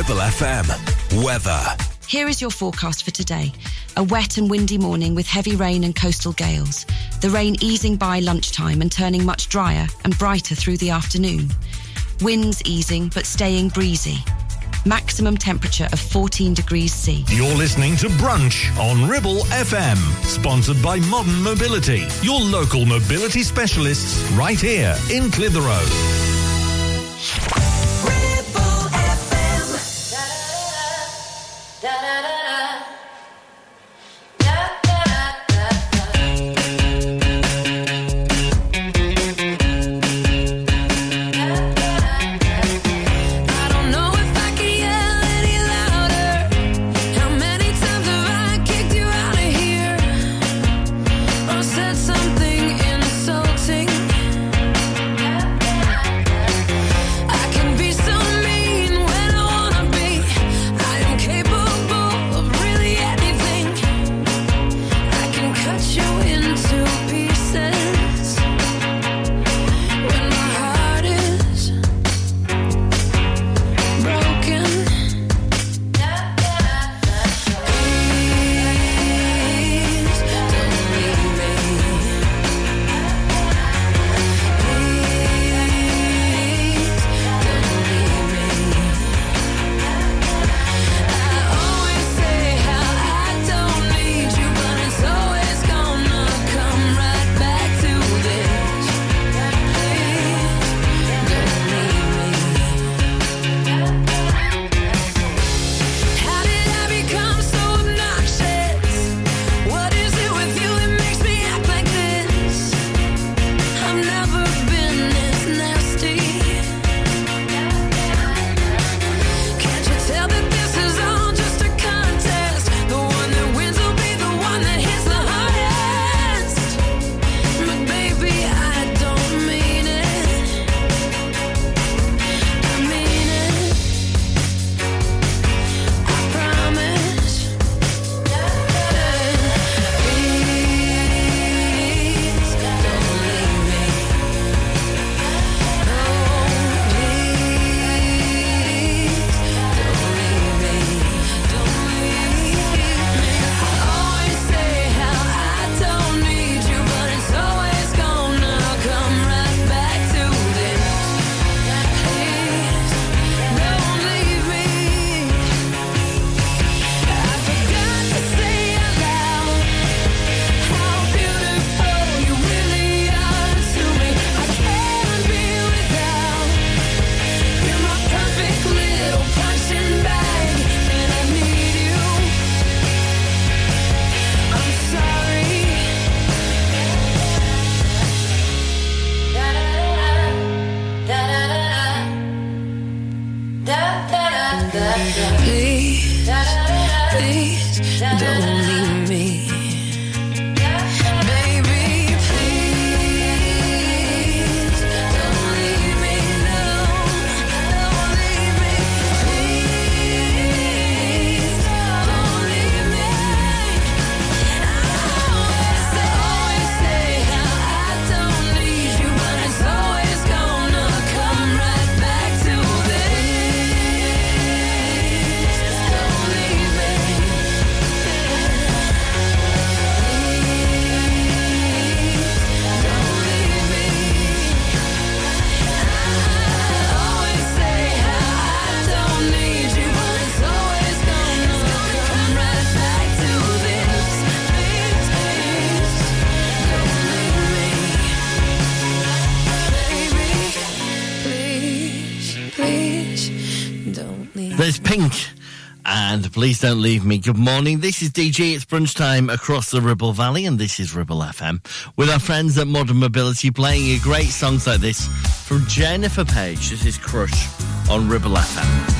Ribble FM. Weather. Here is your forecast for today. A wet and windy morning with heavy rain and coastal gales. The rain easing by lunchtime and turning much drier and brighter through the afternoon. Winds easing but staying breezy. Maximum temperature of 14 degrees C. You're listening to Brunch on Ribble FM, sponsored by Modern Mobility, your local mobility specialists right here in Clitheroe. Please don't leave me. Good morning. This is DG. It's brunch time across the Ribble Valley, and this is Ribble FM with our friends at Modern Mobility playing you great songs like this from Jennifer Paige. This is Crush on Ribble FM.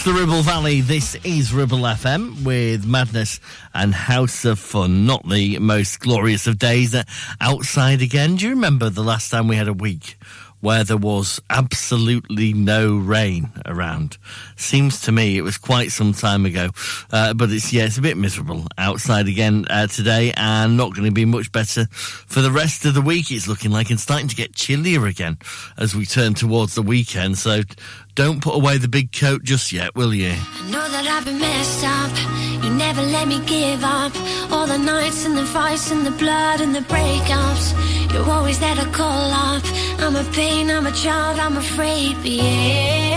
Across the Ribble Valley, this is Ribble FM with Madness and House of Fun. Not the most glorious of days uh, outside again. Do you remember the last time we had a week where there was absolutely no rain? around. Seems to me it was quite some time ago, uh, but it's yeah, it's a bit miserable outside again uh, today, and not going to be much better for the rest of the week. It's looking like it's starting to get chillier again as we turn towards the weekend. So don't put away the big coat just yet, will you? I know that I've been messed up. You never let me give up. All the nights and the fights and the blood and the breakups. You're always there to call up. I'm a pain, I'm a child, I'm afraid, but yeah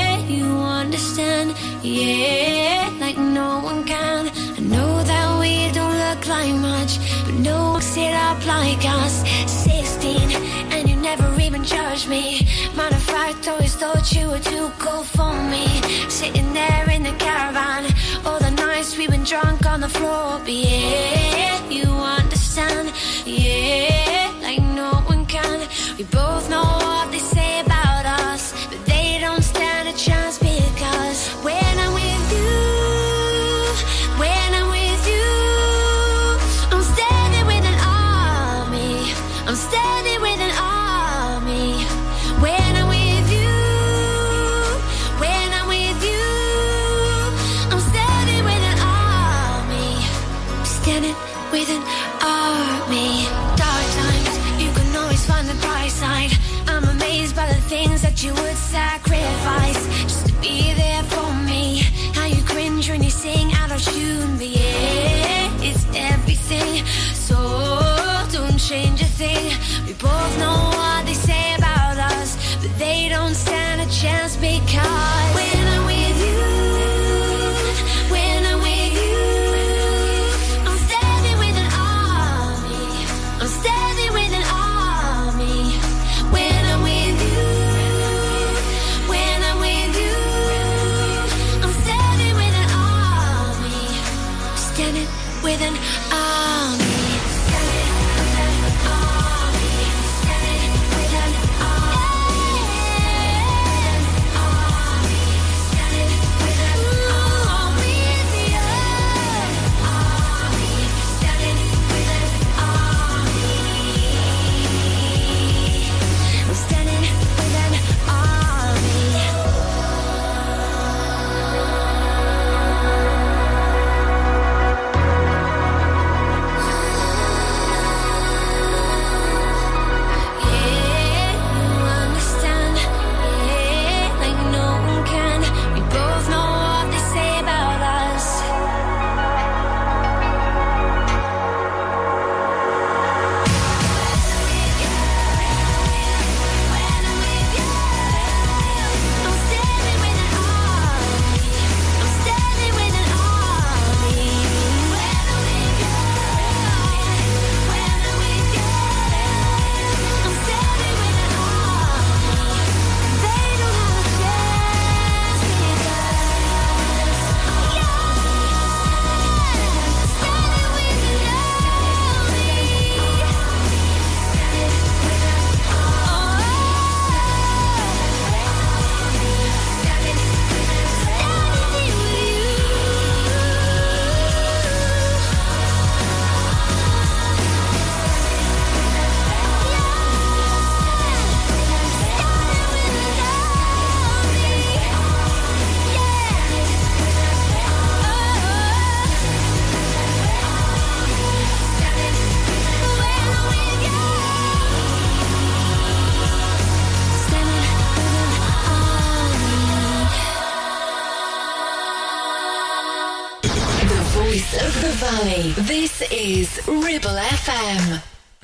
understand, yeah, like no one can. I know that we don't look like much, but no one sit up like us. 16, and you never even judged me. Matter of fact, always thought you were too cool for me. Sitting there in the caravan, all the nights we've been drunk on the floor, yeah.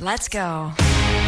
Let's go.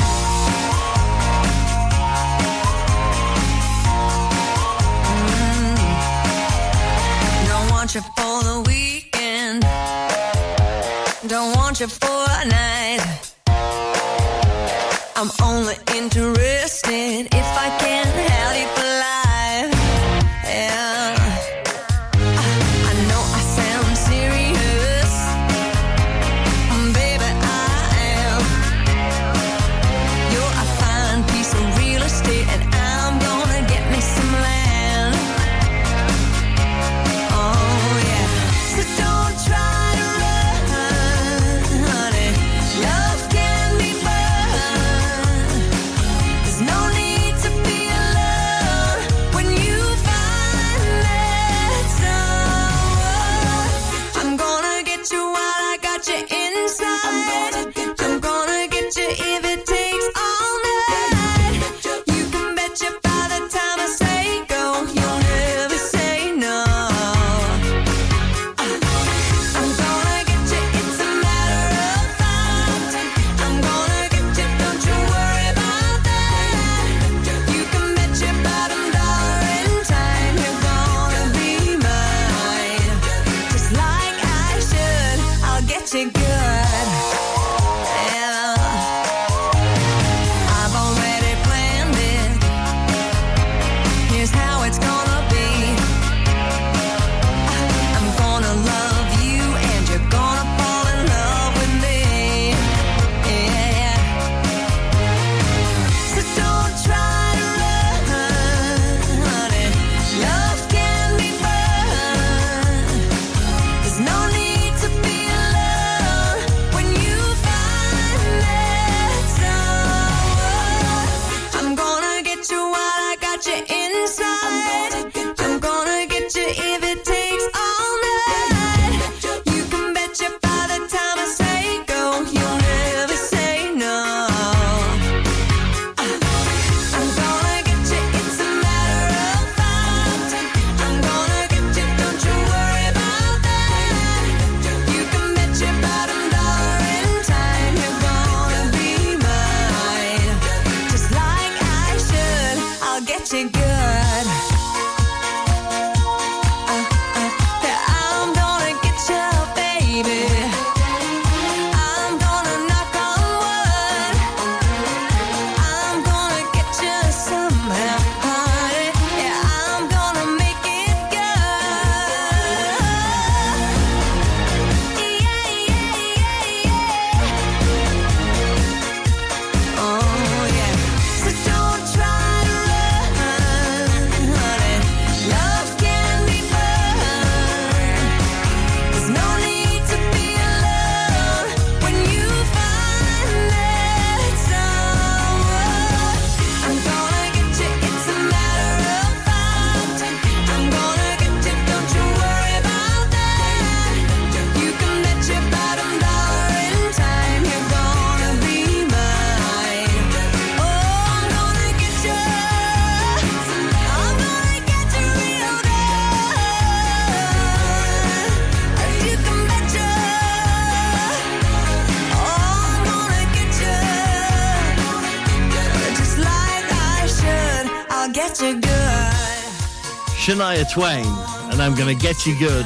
Shania Twain, and I'm going to get you good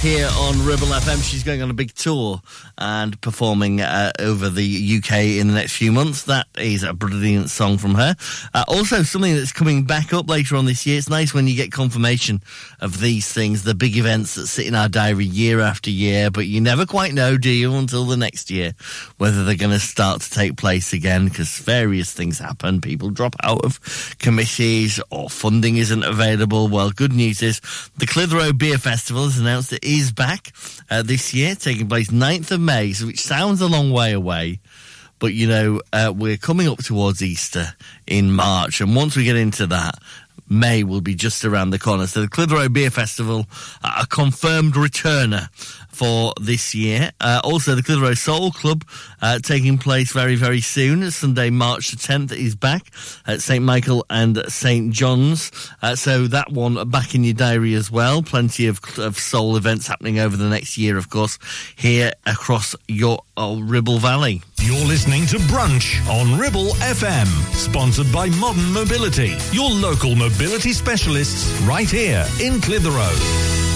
here on Ribble FM. She's going on a big tour and performing uh, over the UK in the next few months. That is a brilliant song from her. Uh, also, something that's coming back up later on this year. It's nice when you get confirmation of these things, the big events that sit in our diary year after year, but you never quite know, do you, until the next year, whether they're going to start to take place again because various things happen. People drop out of committees or funding isn't available. Well, good news is the Clitheroe Beer Festival has announced it is back uh, this year, taking place 9th of May, which sounds a long way away, but you know, uh, we're coming up towards Easter in March, and once we get into that, May will be just around the corner. So the Clitheroe Beer Festival, a confirmed returner for this year. Uh, also, the Clitheroe Soul Club uh, taking place very, very soon. Sunday, March the 10th is back at St. Michael and St. John's. Uh, so that one back in your diary as well. Plenty of, of soul events happening over the next year, of course, here across your uh, Ribble Valley. You're listening to Brunch on Ribble FM, sponsored by Modern Mobility, your local mobility specialists right here in Clitheroe.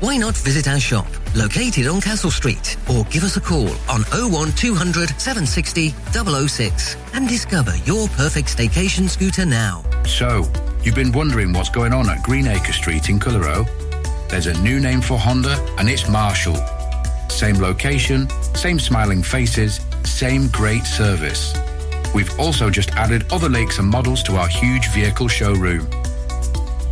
Why not visit our shop, located on Castle Street, or give us a call on 01200 760 006 and discover your perfect staycation scooter now. So, you've been wondering what's going on at Greenacre Street in Clitheroe? There's a new name for Honda, and it's Marshall. Same location, same smiling faces, same great service. We've also just added other lakes and models to our huge vehicle showroom.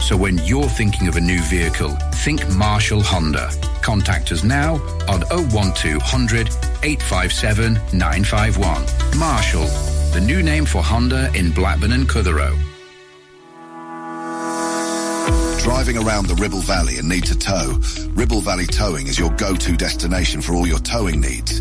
So when you're thinking of a new vehicle, think Marshall Honda. Contact us now on 01200 857 951. Marshall, the new name for Honda in Blackburn and Clitheroe. Driving around the Ribble Valley and need to tow? Ribble Valley Towing is your go-to destination for all your towing needs.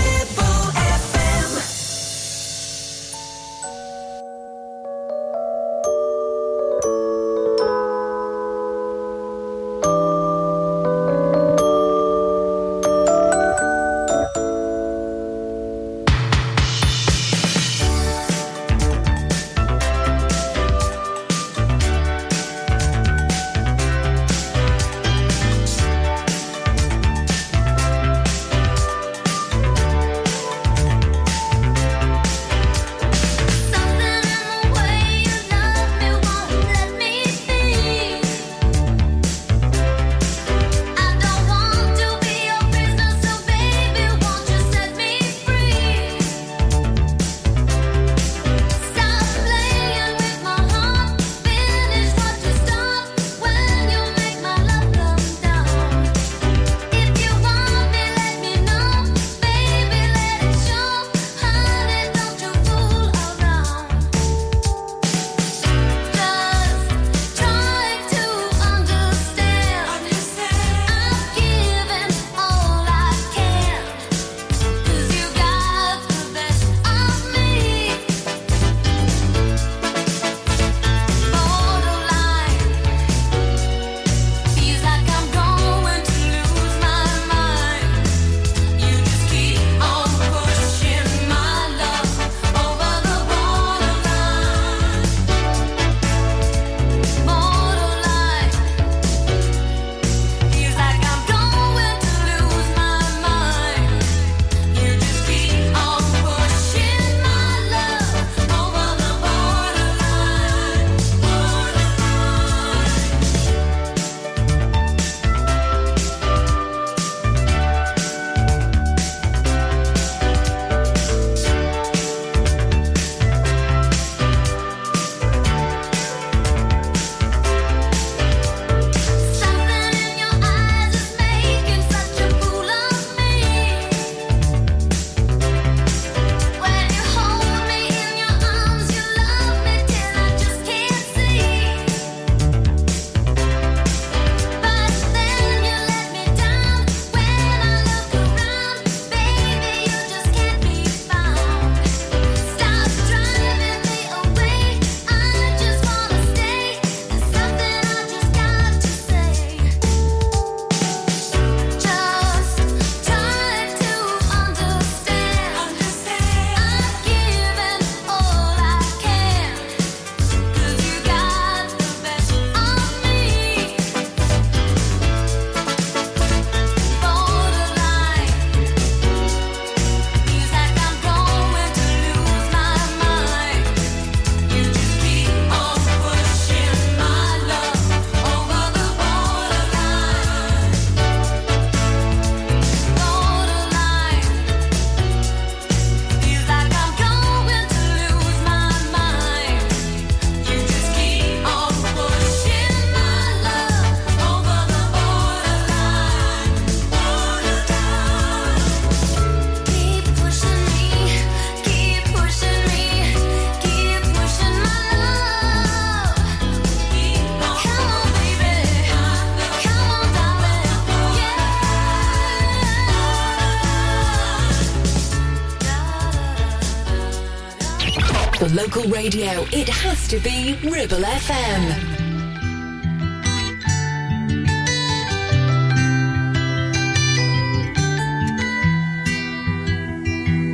Radio, it has to be Ribble FM.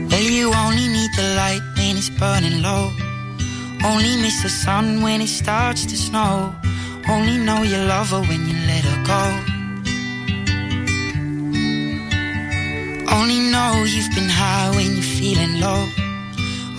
Well, you only need the light when it's burning low. Only miss the sun when it starts to snow. Only know you love her when you let her go. Only know you've been high when you're feeling low.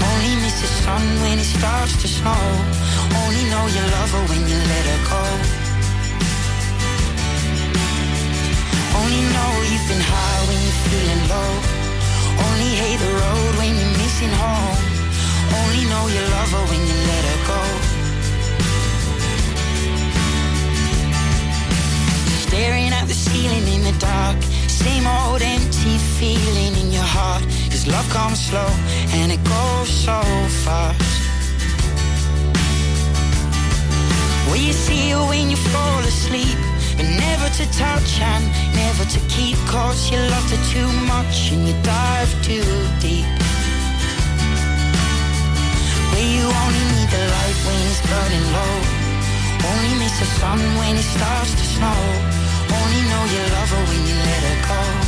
Only miss the sun when it starts to snow. Only know you love her when you let her go. Only know you've been high when you're feeling low. Only hate the road when you're missing home. Only know you love her when you let her go. Staring at the ceiling in the dark. Same old empty feeling in your heart. Love comes slow and it goes so fast. Well, you see it when you fall asleep. But never to touch and never to keep. Cause you loved her too much and you dive too deep. Where you only need the light when it's burning low. Only miss the sun when it starts to snow. Only know you love her when you let her go.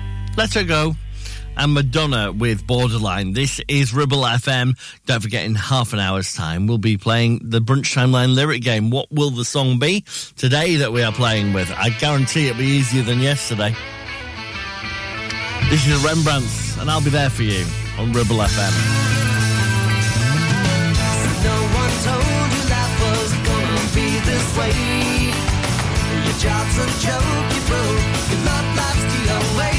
Let Her Go, and Madonna with Borderline. This is Ribble FM. Don't forget, in half an hour's time, we'll be playing the Brunch Timeline lyric game. What will the song be today that we are playing with? I guarantee it'll be easier than yesterday. This is Rembrandts, and I'll be there for you on Ribble FM. Your job's a joke, you broke. Your love life's.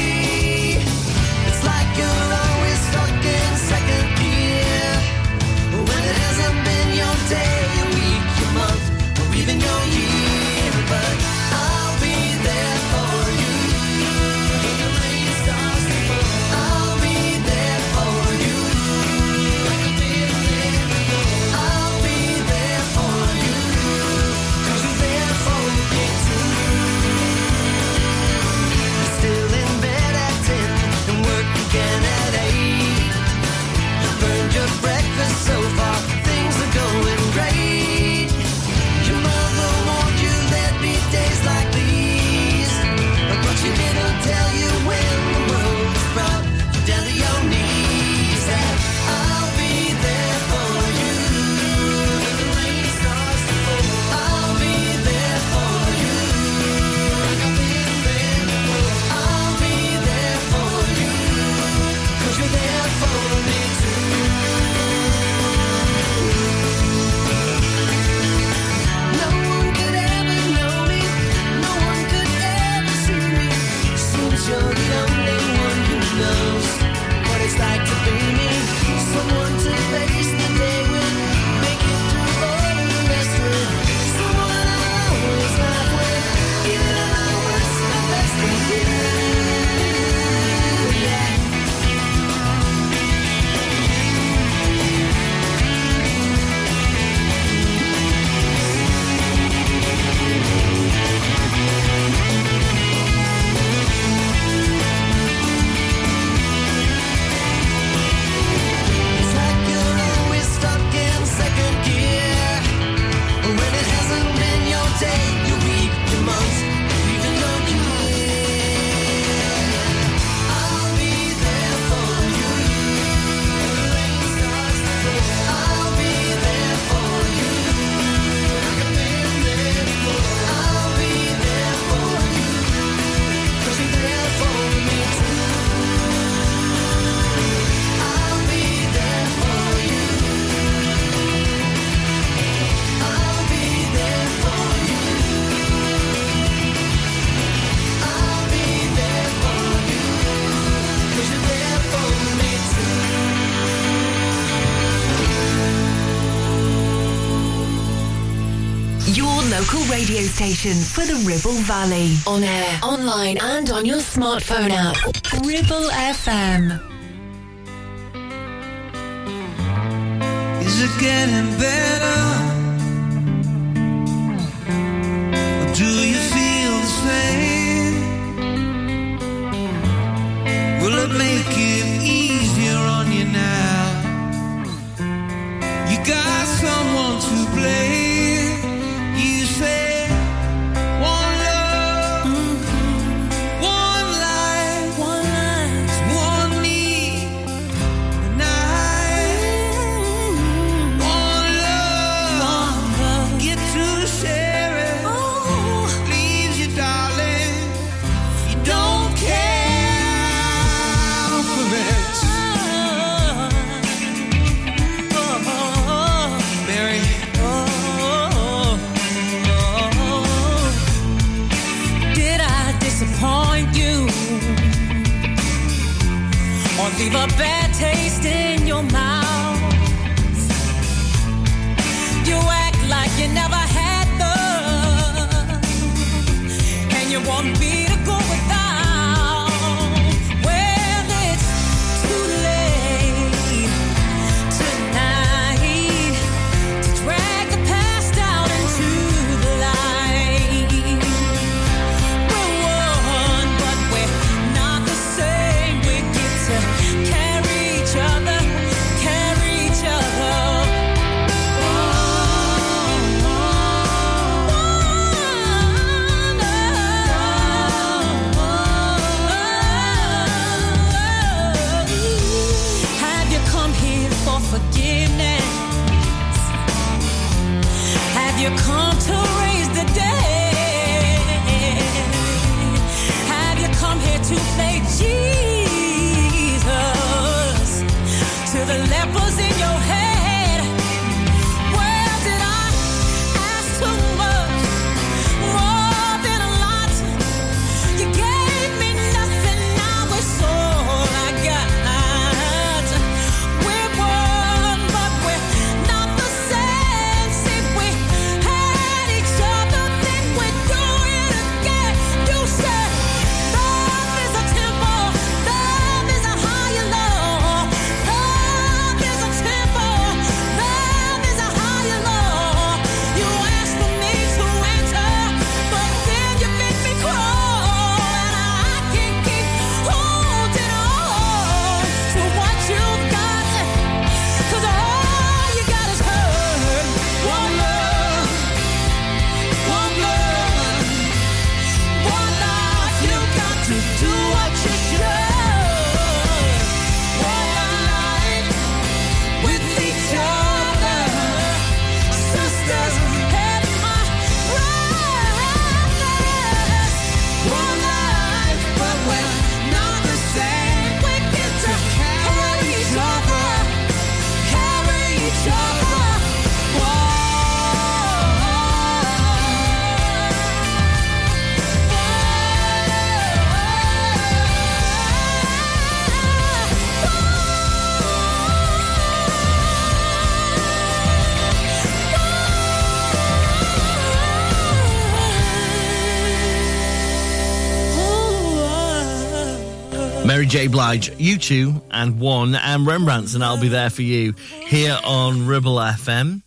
Station for the Ribble Valley. On air, online, and on your smartphone app. Ribble FM. Is it getting better? J. Blige, U2, and one, and Rembrandts, and I'll be there for you here on Ribble FM.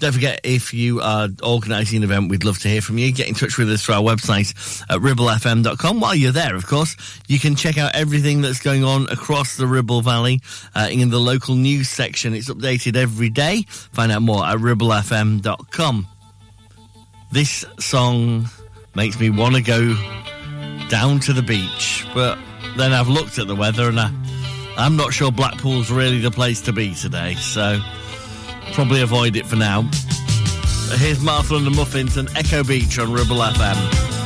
Don't forget, if you are organising an event, we'd love to hear from you. Get in touch with us through our website at ribblefm.com. While you're there, of course, you can check out everything that's going on across the Ribble Valley uh, in the local news section. It's updated every day. Find out more at ribblefm.com. This song makes me want to go down to the beach, but then I've looked at the weather and I, I'm not sure Blackpool's really the place to be today, so probably avoid it for now. But here's Martha and the Muffins and Echo Beach on Ribble FM.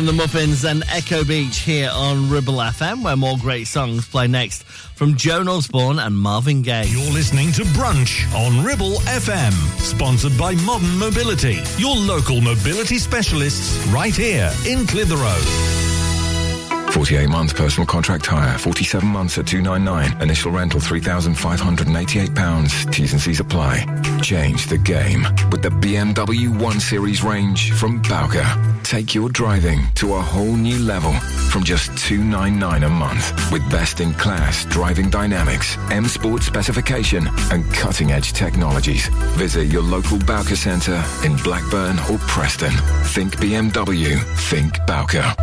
And the Muffins and Echo Beach here on Ribble FM, where more great songs play next from Joan Osborne and Marvin Gaye. You're listening to Brunch on Ribble FM, sponsored by Modern Mobility, your local mobility specialists right here in Clitheroe. 48 months personal contract hire, 47 months at 299. Initial rental £3,588. T's and C's apply. Change the game with the BMW 1 Series range from Bowker. Take your driving to a whole new level from just 299 a month with best in class driving dynamics, M Sport specification and cutting edge technologies. Visit your local Bowker Centre in Blackburn or Preston. Think BMW, think Bowker.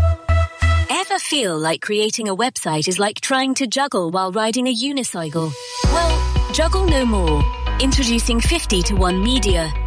Ever feel like creating a website is like trying to juggle while riding a unicycle? Well, juggle no more. Introducing 50 to 1 Media.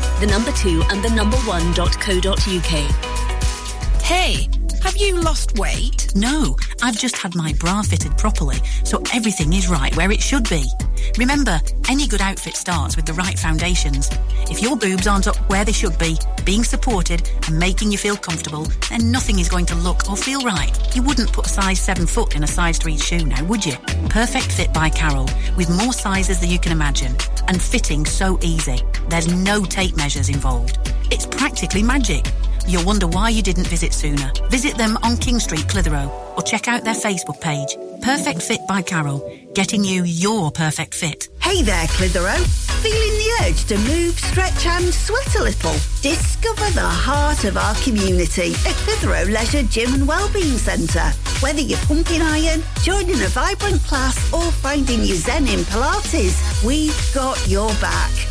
the number 2 and the number 1.co.uk. Hey, have you lost weight? No, I've just had my bra fitted properly, so everything is right where it should be. Remember, any good outfit starts with the right foundations. If your boobs aren't up where they should be, being supported and making you feel comfortable, then nothing is going to look or feel right. You wouldn't put a size 7 foot in a size 3 shoe now, would you? Perfect Fit by Carol, with more sizes than you can imagine, and fitting so easy. There's no tape measures involved. It's practically magic. You'll wonder why you didn't visit sooner. Visit them on King Street, Clitheroe, or check out their Facebook page. Perfect Fit by Carol, getting you your perfect fit. Hey there, Clitheroe. Feeling the urge to move, stretch and sweat a little? Discover the heart of our community at Clitheroe Leisure Gym and Wellbeing Centre. Whether you're pumping iron, joining a vibrant class or finding your zen in Pilates, we've got your back.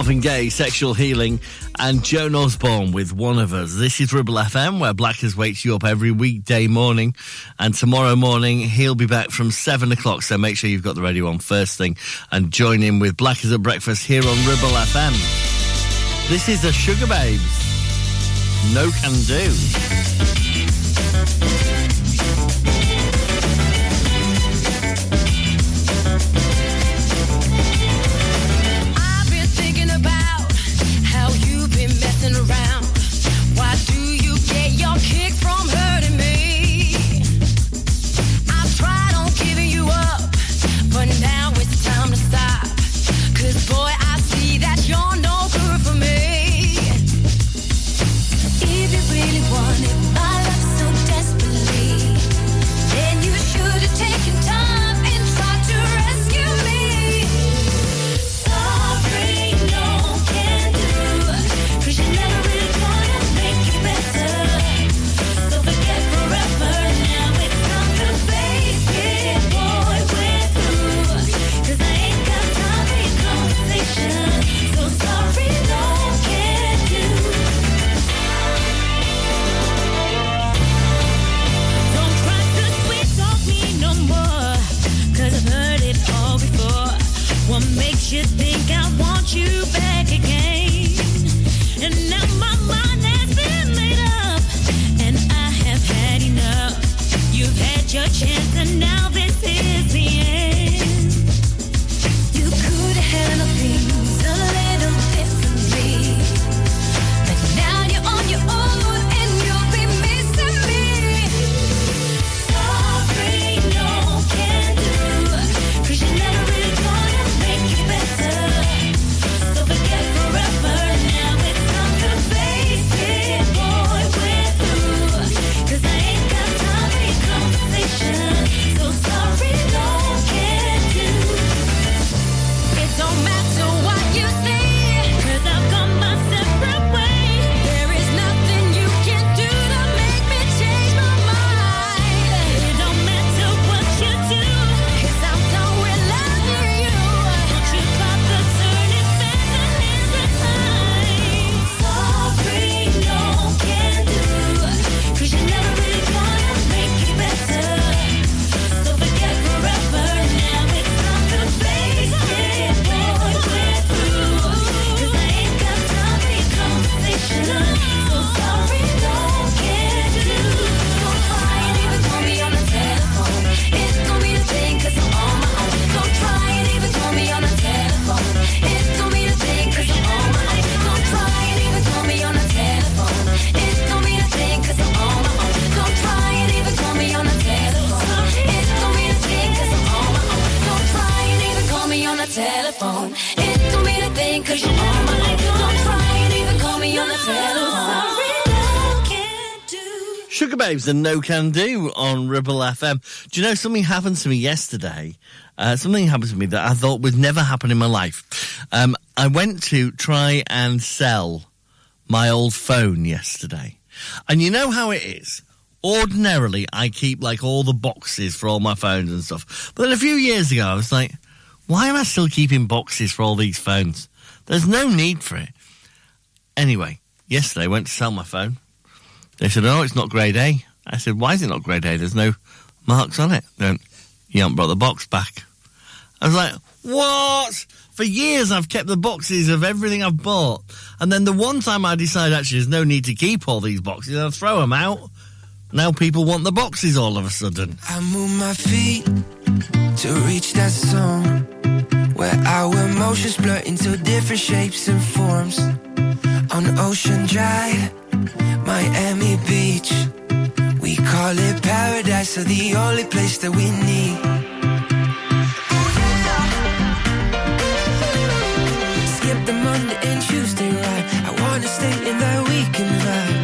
Marvin Gaye, Sexual Healing, and Joan Osborne with One of Us. This is Ribble FM, where Blackers wakes you up every weekday morning. And tomorrow morning, he'll be back from 7 o'clock. So make sure you've got the radio on first thing and join in with Blackers at Breakfast here on Ribble FM. This is the Sugababes. No can do. Babes and No Can Do on Ribble FM. Do you know something happened to me yesterday? Uh, something happened to me that I thought would never happen in my life. Um, I went to try and sell my old phone yesterday. And you know how it is? Ordinarily, I keep like all the boxes for all my phones and stuff. But a few years ago, I was like, why am I still keeping boxes for all these phones? There's no need for it. Anyway, yesterday I went to sell my phone. They said, oh, it's not grade A. I said, why is it not grade A? There's no marks on it. They went, you haven't brought the box back. I was like, what? For years I've kept the boxes of everything I've bought. And then the one time I decide actually there's no need to keep all these boxes, I'll throw them out. Now people want the boxes all of a sudden. I move my feet to reach that zone where our emotions blur into different shapes and forms. On Ocean Drive, Miami Beach. We call it paradise, or the only place that we need. Skip the Monday and Tuesday ride. I wanna stay in that weekend vibe.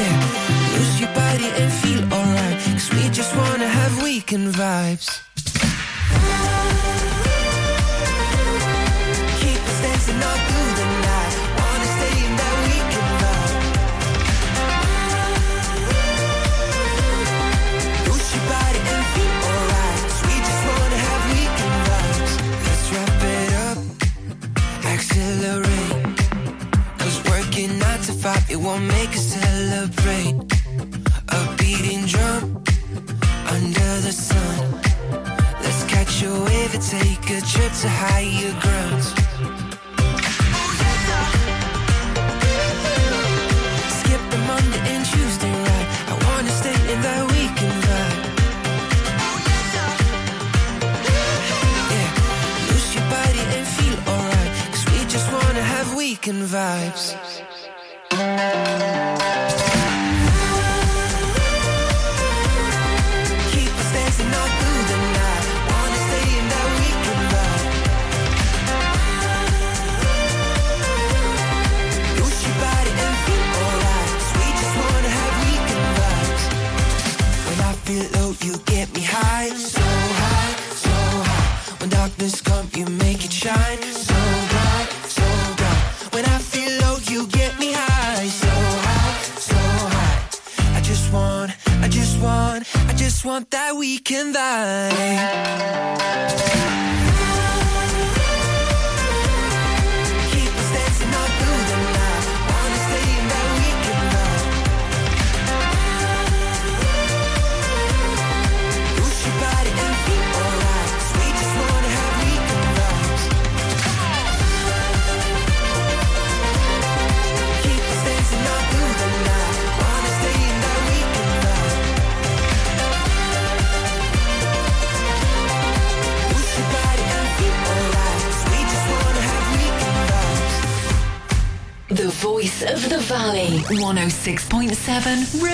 Yeah, lose your body and feel alright. Cause we just wanna have weekend vibes. fight, it won't make us celebrate. A beating drum under the sun. Let's catch a wave and take a trip to higher grounds. Skip the Monday and Tuesday ride. I wanna stay in that weekend vibe. Yeah, lose your body and feel we just wanna have weekend vibes. Thank you. 7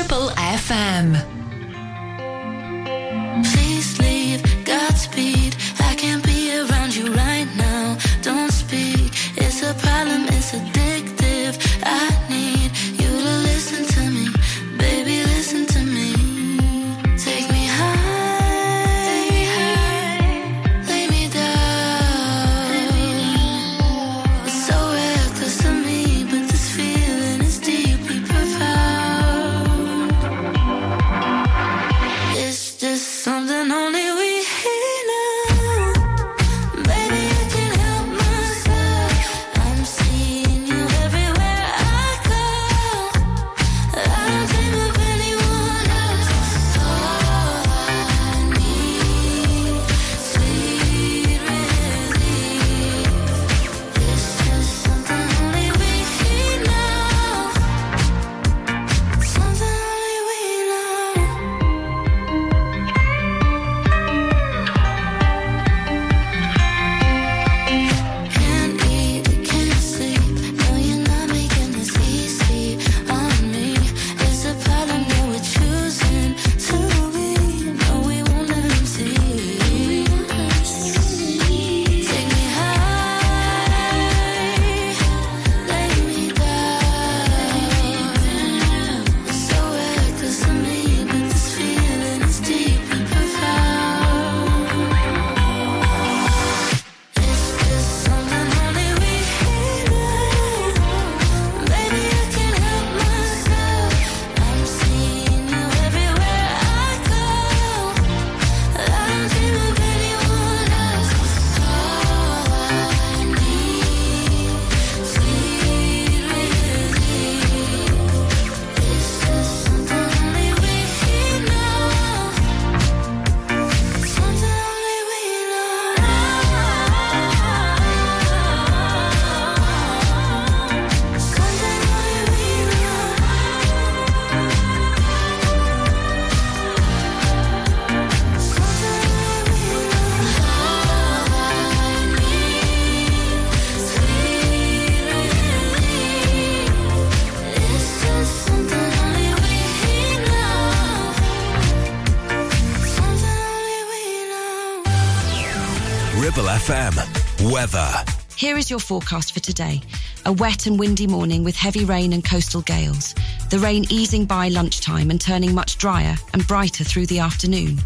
Ribble FM. Weather. Here is your forecast for today. A wet and windy morning with heavy rain and coastal gales. The rain easing by lunchtime and turning much drier and brighter through the afternoon.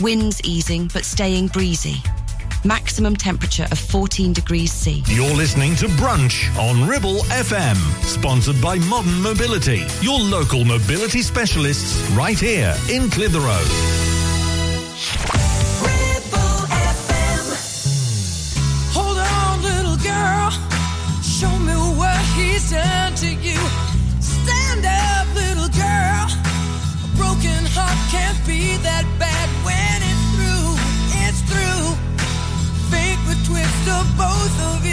Winds easing but staying breezy. Maximum temperature of 14 degrees C. You're listening to Brunch on Ribble FM, sponsored by Modern Mobility, your local mobility specialists right here in Clitheroe. done to you. Stand up, little girl. A broken heart can't be that bad when it's through. It's through. Fake the twist of both of us.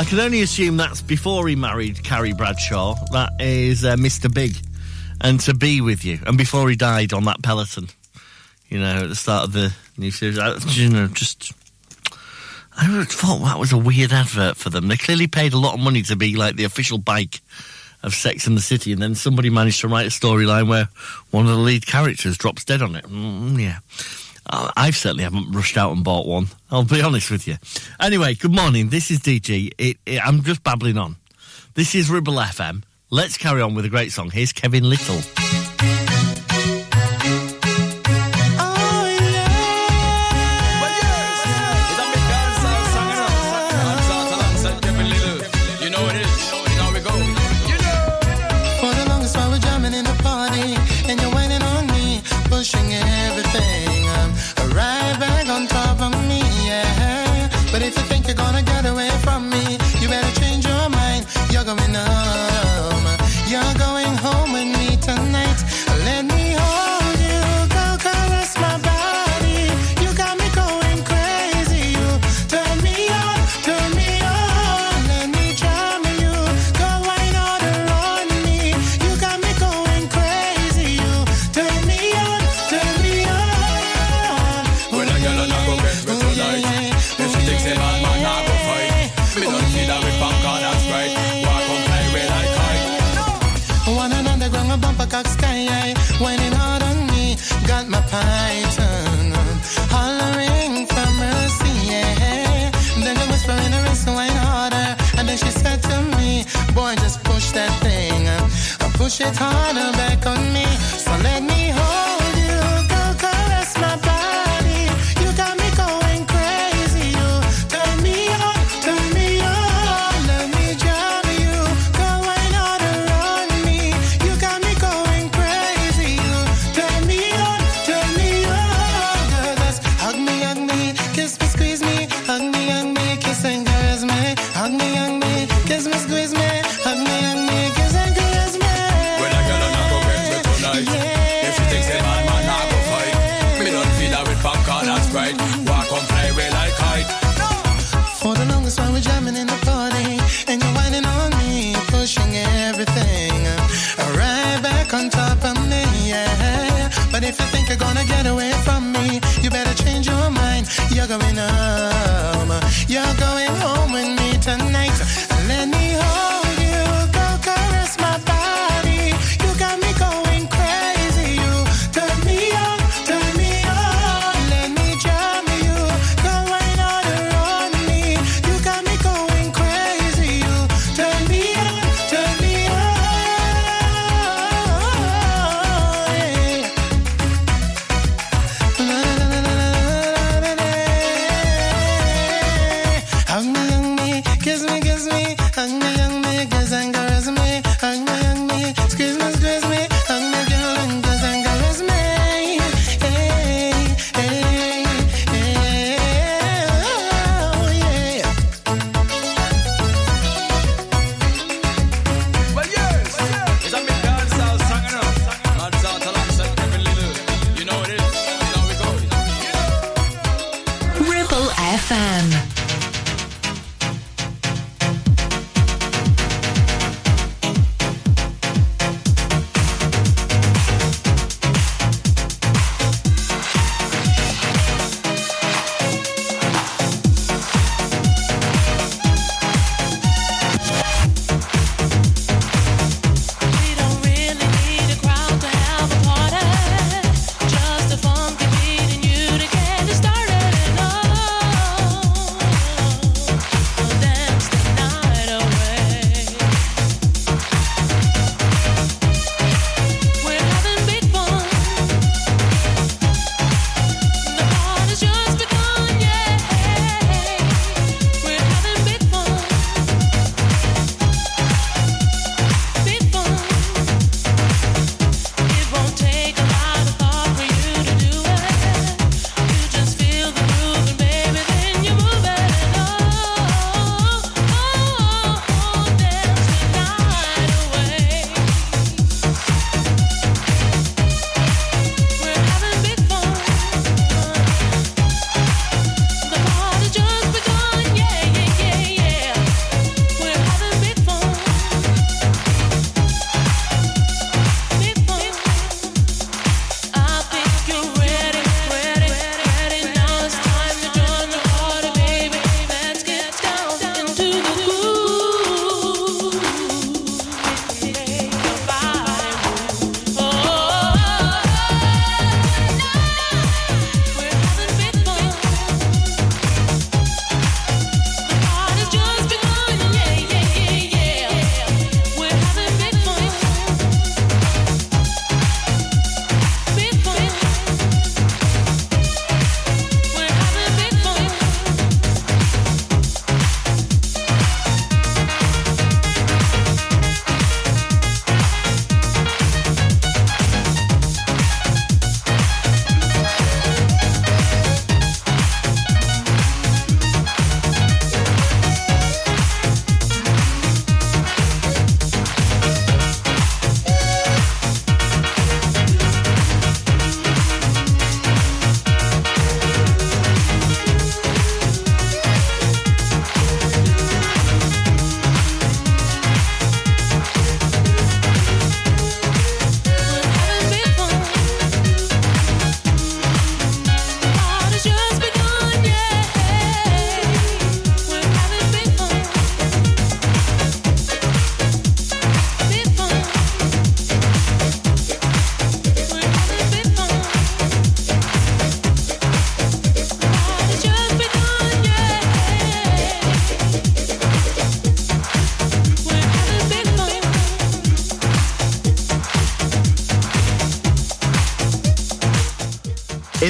I can only assume that's before he married Carrie Bradshaw. That is uh, Mr. Big and To Be With You. And before he died on that peloton, you know, at the start of the new series. I, you know, just. I thought that was a weird advert for them. They clearly paid a lot of money to be like the official bike of Sex and the City, and then somebody managed to write a storyline where one of the lead characters drops dead on it. Mm, yeah. I've certainly haven't rushed out and bought one. I'll be honest with you. Anyway, good morning. This is DG. It, it, I'm just babbling on. This is Ribble FM. Let's carry on with a great song. Here's Kevin Lyttle. it's hard.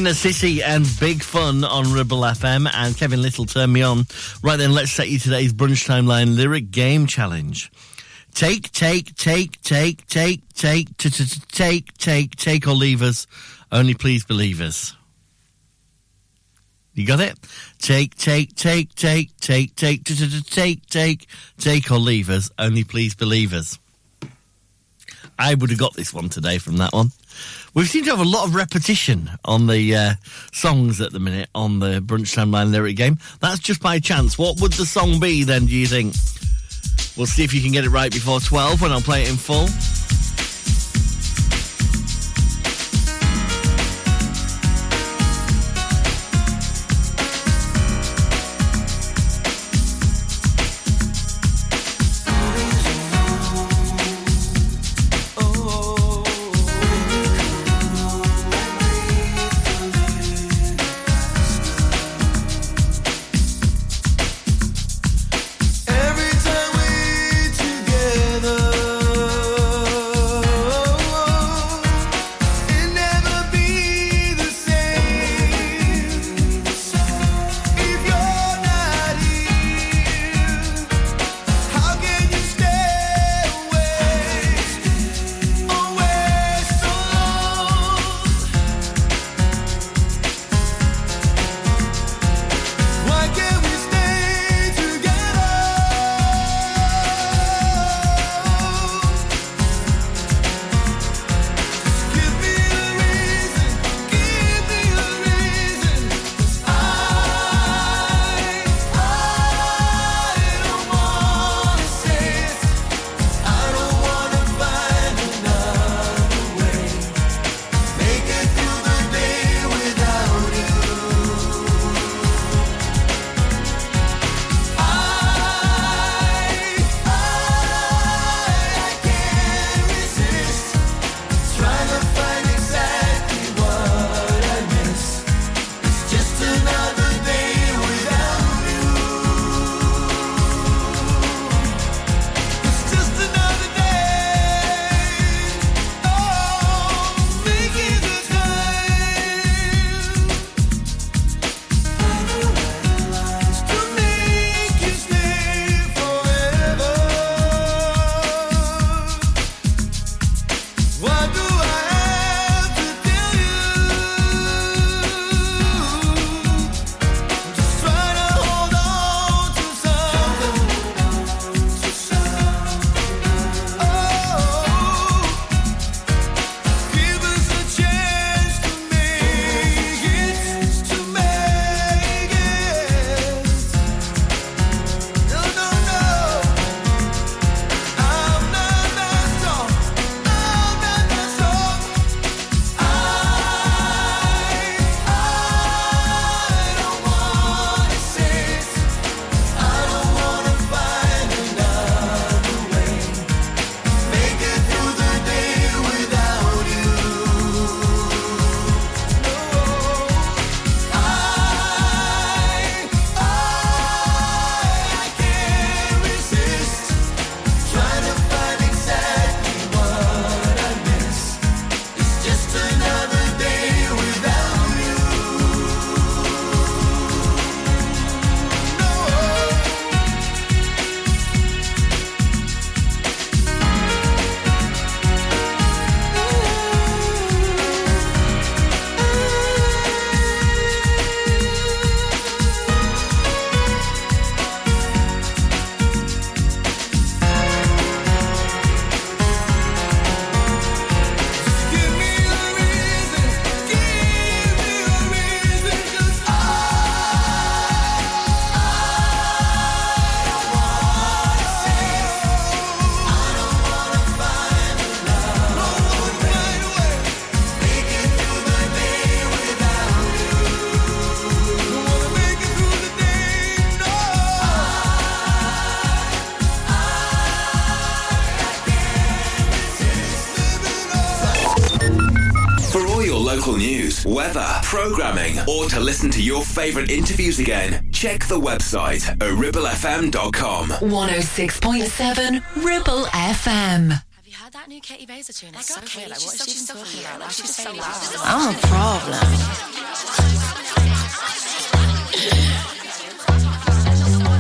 Inner City and Big Fun on Ribble FM and Kevin Lyttle turn me on. Right then, let's set you today's brunch timeline lyric game challenge. Take, take, take, take, take, take, t- take, take, take or leave us. Only please believe us. You got it? Take, take, take, take, take, take, take, take, take or leave us. Only please believe us. I would have got this one today from that one. We seem to have a lot of repetition on the uh, songs at the minute on the Brunch Timeline lyric game. That's just by chance. What would the song be then, do you think? We'll see if you can get it right before 12 when I'll play it in full. News, weather, programming, or to listen to your favourite interviews again, check the website at ribblefm.com. 106.7 Ribble FM. Like that new Katie Baser tune. It's so weird. Like, what is she talking about? Like, she's so loud. I'm a problem.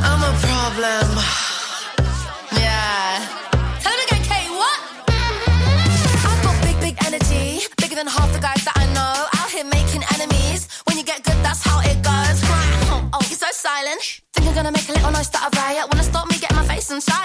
I'm a problem. Yeah. Tell him again, Katie, what? I've got big, big energy. Bigger than half the guys that I Think I'm gonna make a little noise that I riot. Wanna stop me, get my face inside.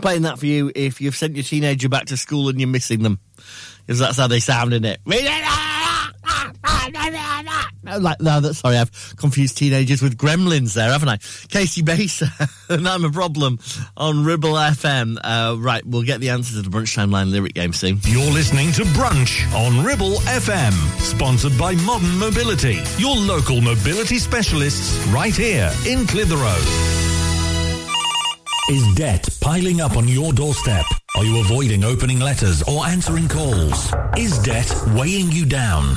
Playing that for you if you've sent your teenager back to school and you're missing them. Because that's how they sound, in it? Like, no, that's, sorry, I've confused teenagers with gremlins there, haven't I? Casey Baser, and I'm a problem on Ribble FM. Uh, right, we'll get the answer to the Brunch Timeline lyric game soon. You're listening to Brunch on Ribble FM, sponsored by Modern Mobility, your local mobility specialists right here in Clitheroe. Is debt piling up on your doorstep? Are you avoiding opening letters or answering calls? Is debt weighing you down?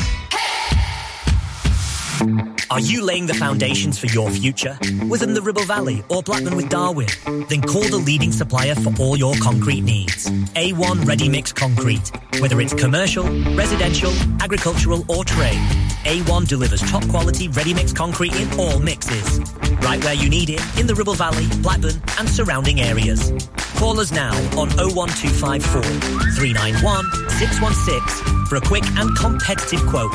Are you laying the foundations for your future? Within the Ribble Valley or Blackburn with Darwen? Then call the leading supplier for all your concrete needs. A1 Ready Mix Concrete. Whether it's commercial, residential, agricultural or trade, A1 delivers top quality ready mix concrete in all mixes. Right where you need it in the Ribble Valley, Blackburn and surrounding areas. Call us now on 01254 391 616 for a quick and competitive quote.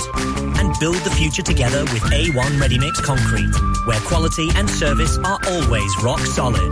And build the future together with A1 Ready Mix Concrete, where quality and service are always rock solid.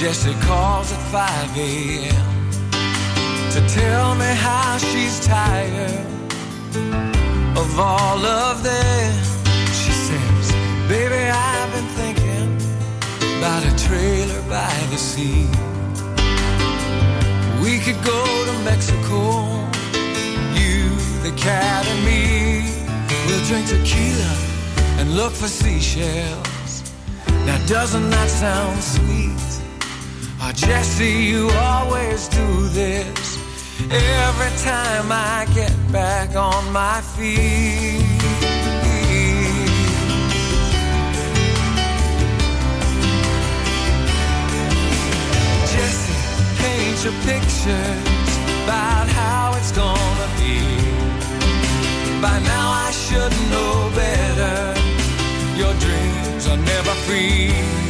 Jessie calls at 5 a.m. to tell me how she's tired of all of them. She says, Baby, I've been thinking about a trailer by the sea. We could go to Mexico, you, the cat, and me. We'll drink tequila and look for seashells. Now doesn't that sound sweet? Jesse, you always do this every time I get back on my feet. Jesse, paint your pictures about how it's gonna be. By now I should know better. Your dreams are never free.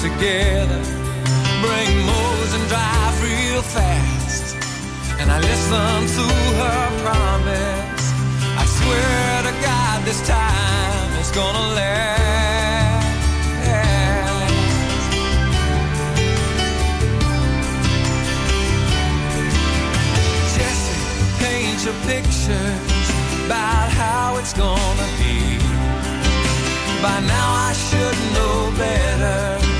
Together, bring Mose and drive real fast. And I listen to her promise. I swear to God, this time it's gonna last. Jesse, paint your pictures about how it's gonna be. By now I should know better.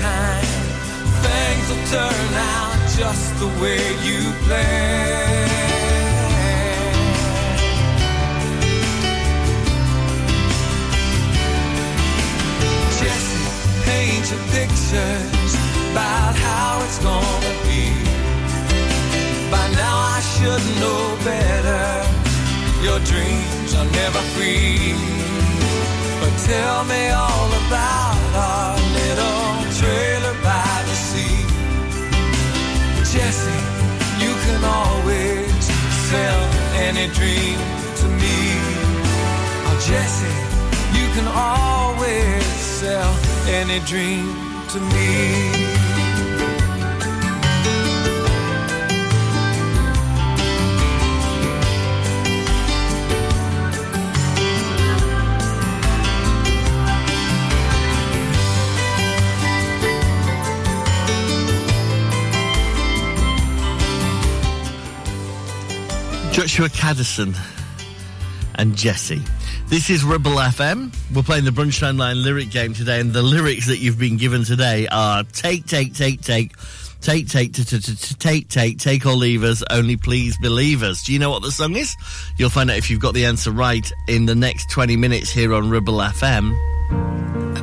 Time things will turn out just the way you planned. Jesse, paint your pictures about how it's gonna be. By now I should know better. Your dreams are never free. But tell me all about Jesse, you can always sell any dream to me. Oh, Jesse, you can always sell any dream to me. Joshua Kadison and Jesse. This is Ribble FM. We're playing the Brunchtime Line lyric game today, and the lyrics that you've been given today are take, take, take, take, take, take, t- t- t- t- take, take, take or leave us, only please believe us. Do you know what the song is? You'll find out if you've got the answer right in the next 20 minutes here on Ribble FM.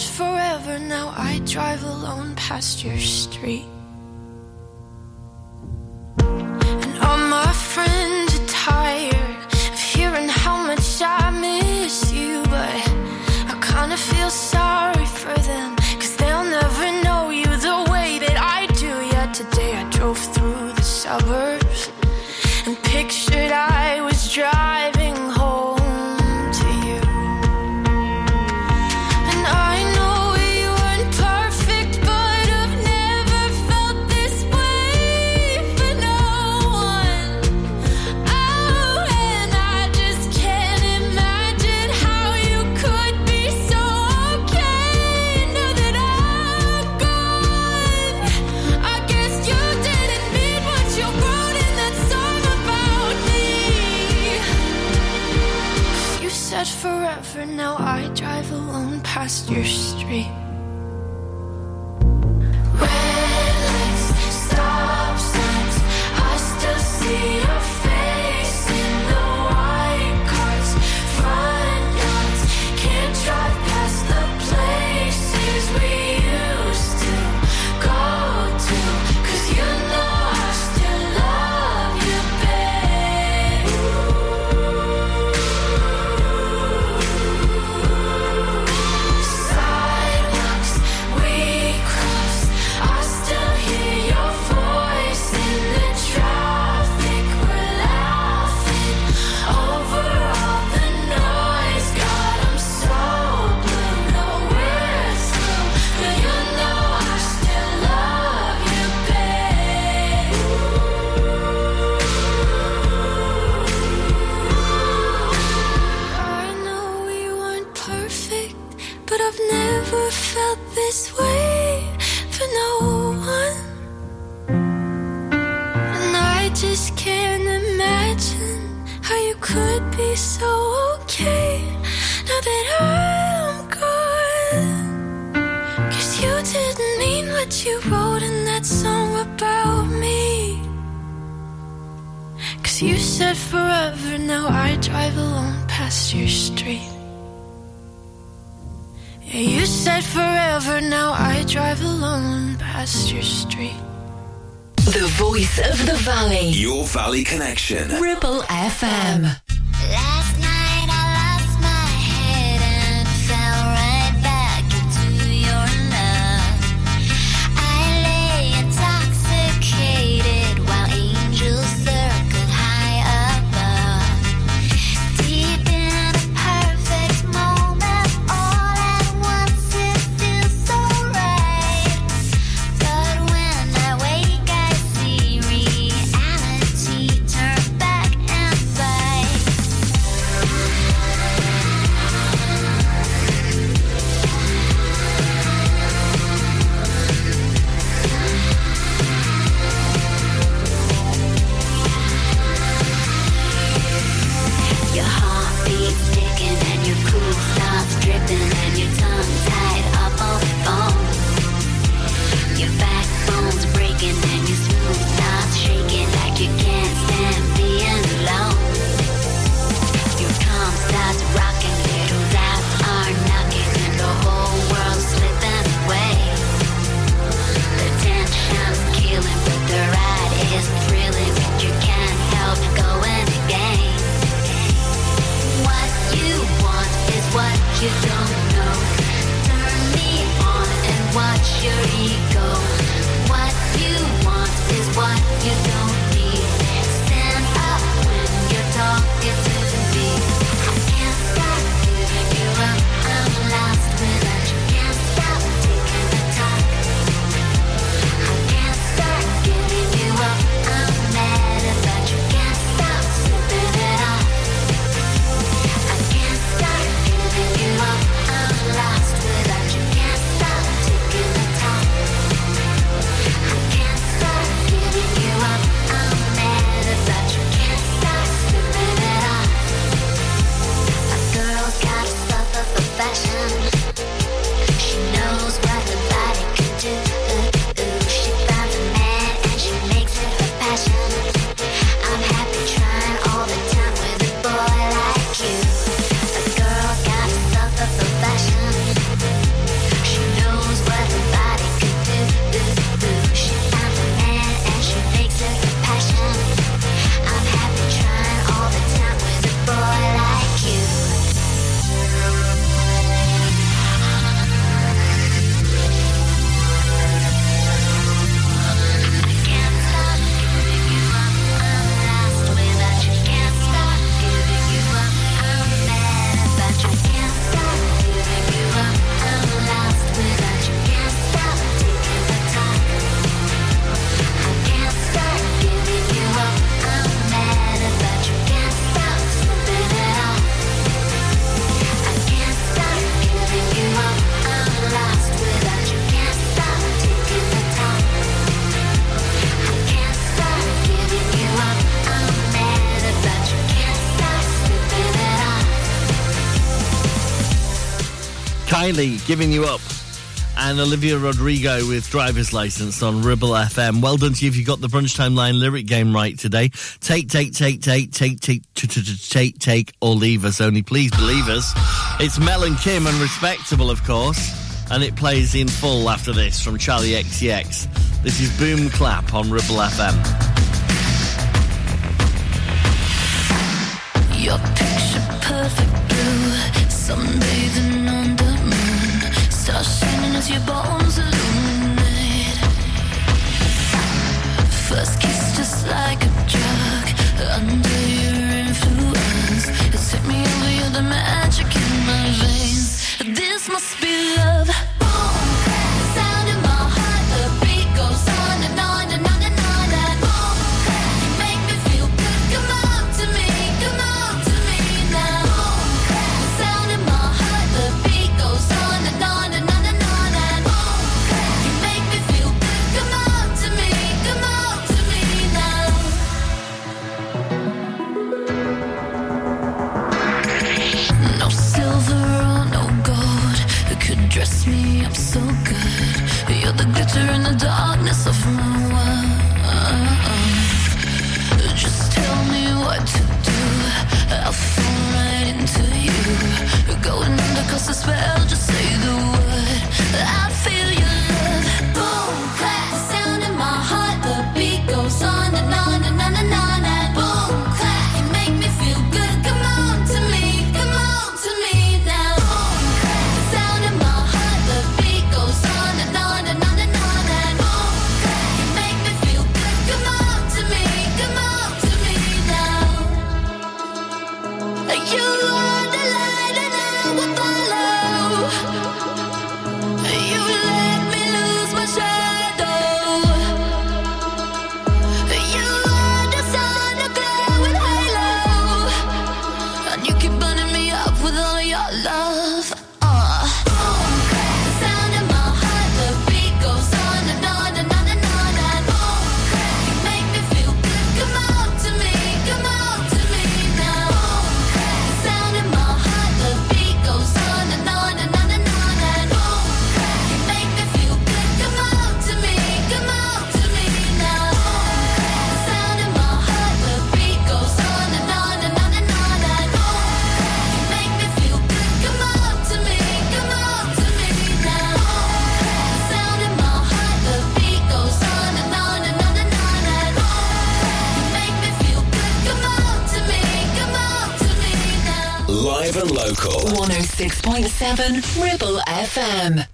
'Cause forever, now I drive alone past your street. And all my friends are tired said forever, now I drive alone past your street. Yeah, you said forever, now I drive alone past your street. The voice of the valley. Your Valley Connection. Ribble FM. Kylie, Giving You Up, and Olivia Rodrigo with Driver's License on Ribble FM. Well done to you if you got the brunch time line lyric game right today. Take, take, take, take, take, take, take, take, or leave us. Only please believe us. It's Mel and Kim and Respectable, of course, and it plays in full after this from Charli XCX. This is Boom Clap on Ribble FM. Ribble FM.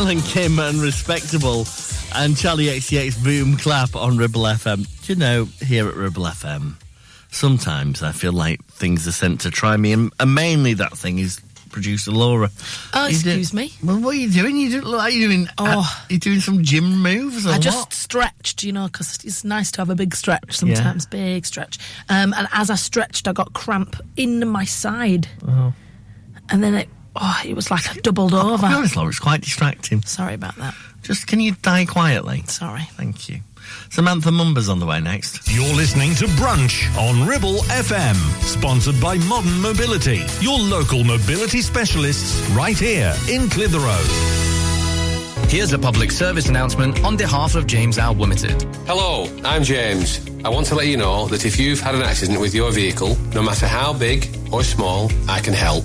And Kim and Respectable and Charli XCX Boom Clap on Ribble FM. Do you know, here at Ribble FM, sometimes I feel like things are sent to try me, and, and mainly that thing is producer Laura. Oh, You do- excuse me. Well, what are you doing? You do, look like you're doing, oh. you doing some gym moves or I just what? stretched, you know, because it's nice to have a big stretch sometimes, big stretch. Um, and as I stretched, I got cramp in my side, Oh. and then it, oh, it was like I doubled over. I'll be honest, Laura, it's quite distracting. Sorry about that. Just, can you die quietly? Sorry. Thank you. Samantha Mumba's on the way next. You're listening to Brunch on Ribble FM, sponsored by Modern Mobility, your local mobility specialists right here in Clitheroe. Here's a public service announcement on behalf of James Al Limited. Hello, I'm James. I want to let you know that if you've had an accident with your vehicle, no matter how big or small, I can help.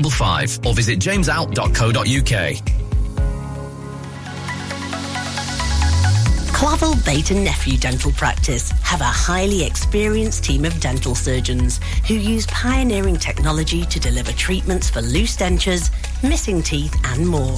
444455 or visit jamesout.co.uk. Clavel Bait and Nephew Dental Practice have a highly experienced team of dental surgeons who use pioneering technology to deliver treatments for loose dentures, missing teeth, and more.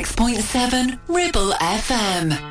6.7 Ribble FM.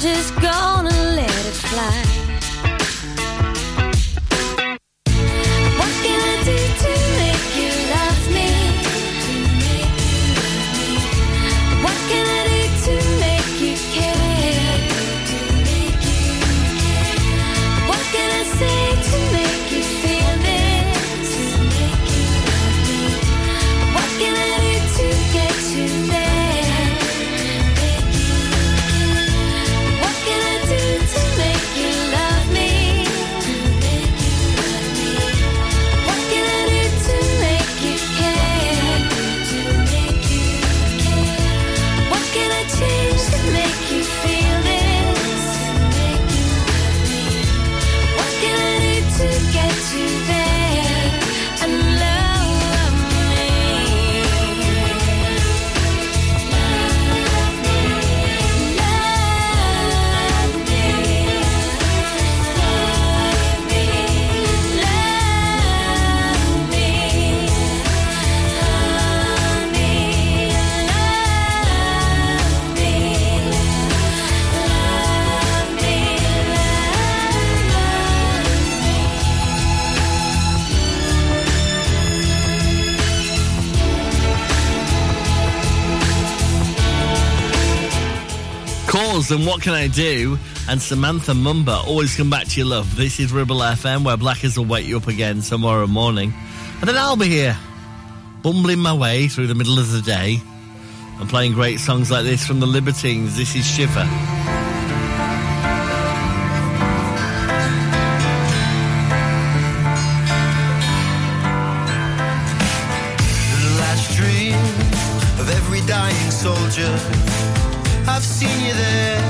Just gonna And What Can I Do? And Samantha Mumba. Always come back to your love. This is Ribble FM, where Blackers will wake you up again tomorrow morning. And then I'll be here, bumbling my way through the middle of the day and playing great songs like this from the Libertines. This is Shiver. Soldier. I've seen you there,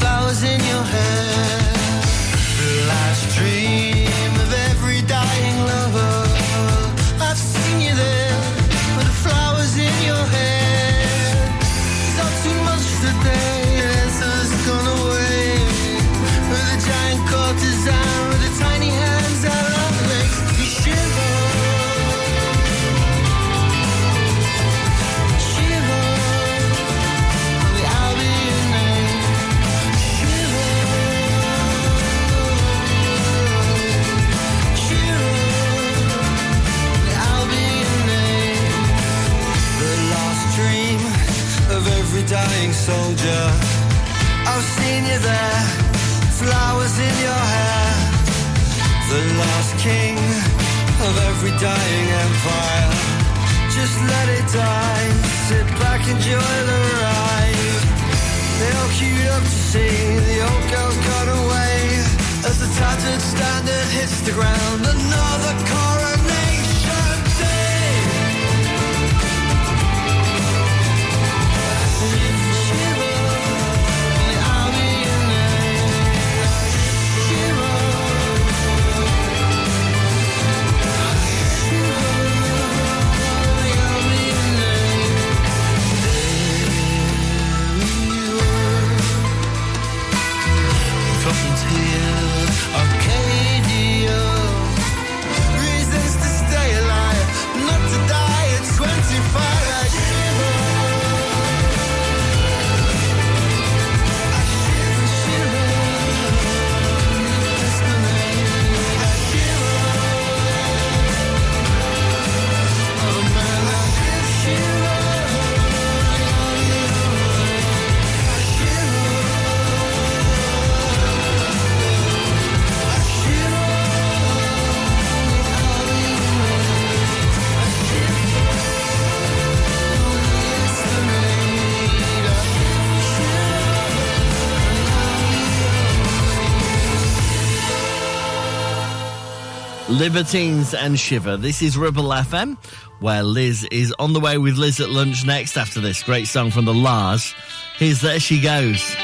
flowers in your hair. The last dream soldier, I've seen you there, flowers in your hair, the last king of every dying empire. Just let it die, sit back, enjoy the ride. They all queued up to see the old girl's gone away. As the tattered standard hits the ground, another coronation Libertines and Shiver. This is Ribble FM, where Liz is on the way with Liz at lunch next after this great song from the La's. Here's There She Goes.